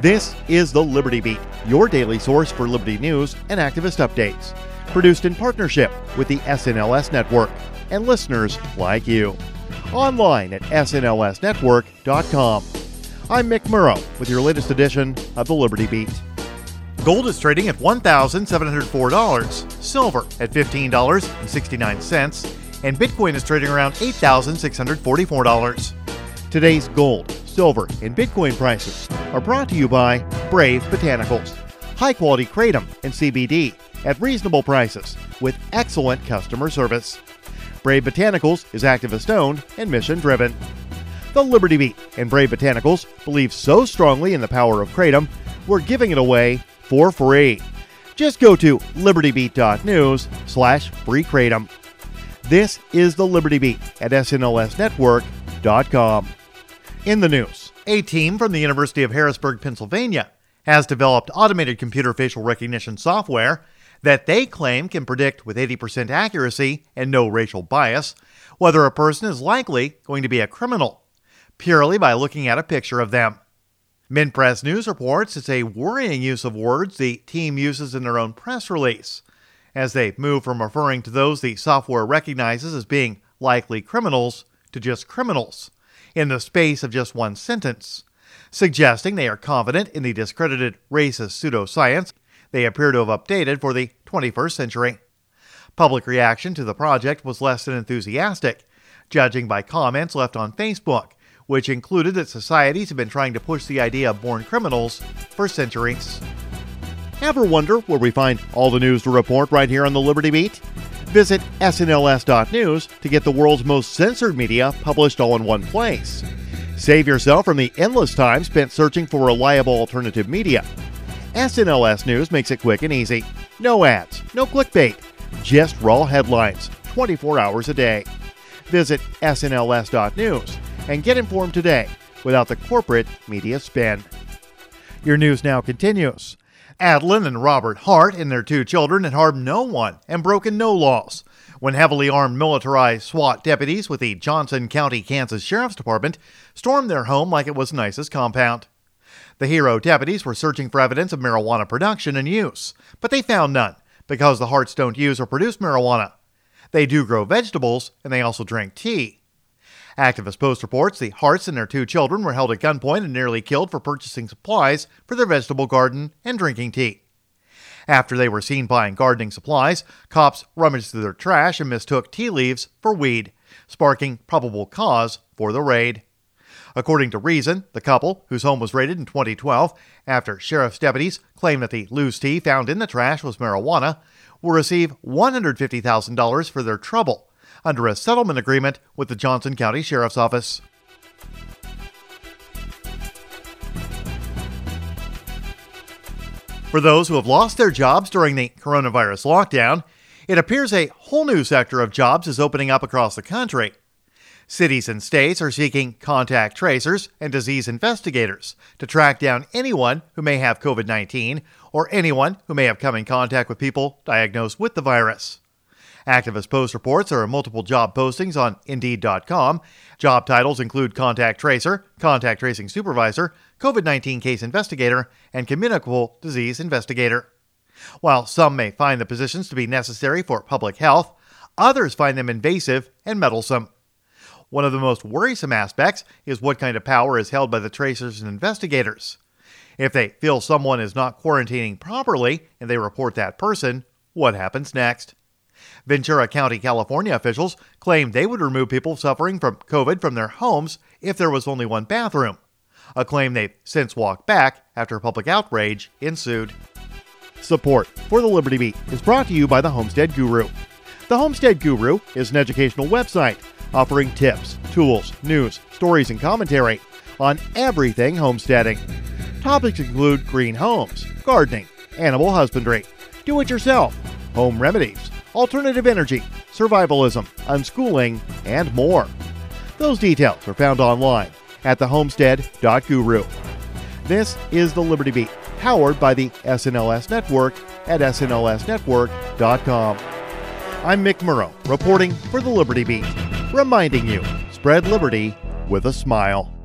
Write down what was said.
This is the Liberty Beat, your daily source for Liberty news and activist updates. Produced in partnership with the SNLS Network and listeners like you. Online at snlsnetwork.com. I'm Mick Murrow with your latest edition of the Liberty Beat. Gold is trading at $1,704, silver at $15.69, and Bitcoin is trading around $8,644. Today's gold, silver, and Bitcoin prices are brought to you by Brave Botanicals, high quality kratom and CBD at reasonable prices with excellent customer service. Brave Botanicals is activist owned and mission driven. The Liberty Beat and Brave Botanicals believe so strongly in the power of kratom, we're giving it away for free. Just go to libertybeat.news slash free kratom. This is the Liberty Beat at snlsnetwork.com. In the news, a team from the University of Harrisburg, Pennsylvania, has developed automated computer facial recognition software that they claim can predict with 80% accuracy and no racial bias whether a person is likely going to be a criminal, purely by looking at a picture of them. Press News reports it's a worrying use of words the team uses in their own press release, as they move from referring to those the software recognizes as being likely criminals to just criminals, in the space of just one sentence, suggesting they are confident in the discredited racist pseudoscience they appear to have updated for the 21st century. Public reaction to the project was less than enthusiastic, judging by comments left on Facebook which included that societies have been trying to push the idea of born criminals for centuries. Ever wonder where we find all the news to report right here on the Liberty Beat? Visit snls.news to get the world's most censored media published all in one place. Save yourself from the endless time spent searching for reliable alternative media. SNLS News makes it quick and easy. No ads, no clickbait, just raw headlines, 24 hours a day. Visit snls.news and get informed today without the corporate media spin. Your news now continues. Adeline and Robert Hart and their two children had harmed no one and broken no laws when heavily armed militarized SWAT deputies with the Johnson County, Kansas Sheriff's Department stormed their home like it was Nice's compound. The hero deputies were searching for evidence of marijuana production and use, but they found none because the Harts don't use or produce marijuana. They do grow vegetables and they also drink tea. Activist Post reports the Harts and their two children were held at gunpoint and nearly killed for purchasing supplies for their vegetable garden and drinking tea. After they were seen buying gardening supplies, cops rummaged through their trash and mistook tea leaves for weed, sparking probable cause for the raid. According to Reason, the couple, whose home was raided in 2012 after sheriff's deputies claimed that the loose tea found in the trash was marijuana, will receive $150,000 for their trouble under a settlement agreement with the Johnson County Sheriff's Office. For those who have lost their jobs during the coronavirus lockdown, it appears a whole new sector of jobs is opening up across the country. Cities and states are seeking contact tracers and disease investigators to track down anyone who may have COVID 19 or anyone who may have come in contact with people diagnosed with the virus. Activist Post reports are multiple job postings on Indeed.com. Job titles include Contact Tracer, Contact Tracing Supervisor, COVID 19 Case Investigator, and Communicable Disease Investigator. While some may find the positions to be necessary for public health, others find them invasive and meddlesome. One of the most worrisome aspects is what kind of power is held by the tracers and investigators. If they feel someone is not quarantining properly and they report that person, what happens next? Ventura County, California officials claimed they would remove people suffering from COVID from their homes if there was only one bathroom, a claim they've since walked back after public outrage ensued. Support for the Liberty Beat is brought to you by the Homestead Guru. The Homestead Guru is an educational website offering tips, tools, news, stories, and commentary on everything homesteading. Topics include green homes, gardening, animal husbandry, do it yourself, home remedies, alternative energy, survivalism, unschooling, and more. Those details are found online at thehomestead.guru. This is the Liberty Beat, powered by the SNLS Network at snlsnetwork.com. I'm Mick Murrow, reporting for the Liberty Beat, reminding you spread liberty with a smile.